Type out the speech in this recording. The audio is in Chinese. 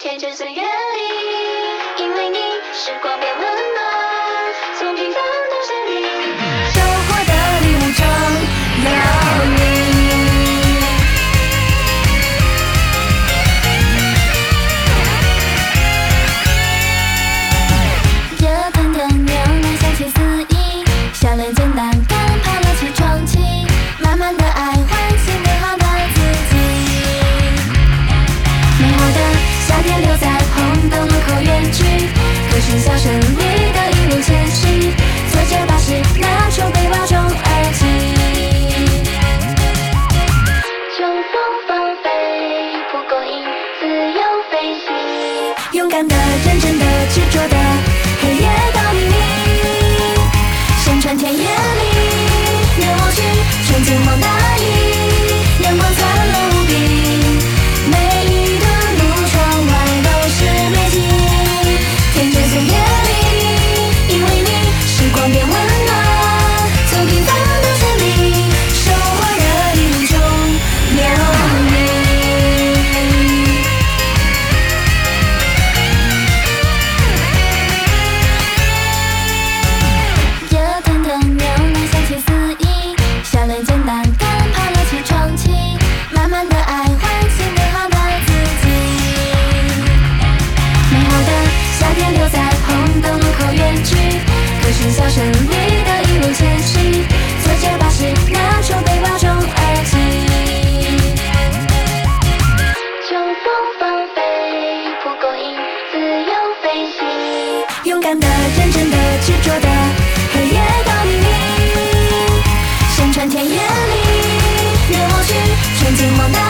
贴着岁月里因为你时光变温暖。小跳声律一路前行拿出背包中耳机放飞蒲公英自由飞行。勇敢的认真的执着的勇敢的、认真的、执着的，黑夜到黎明，山川田野里，远望去，纯净荒大。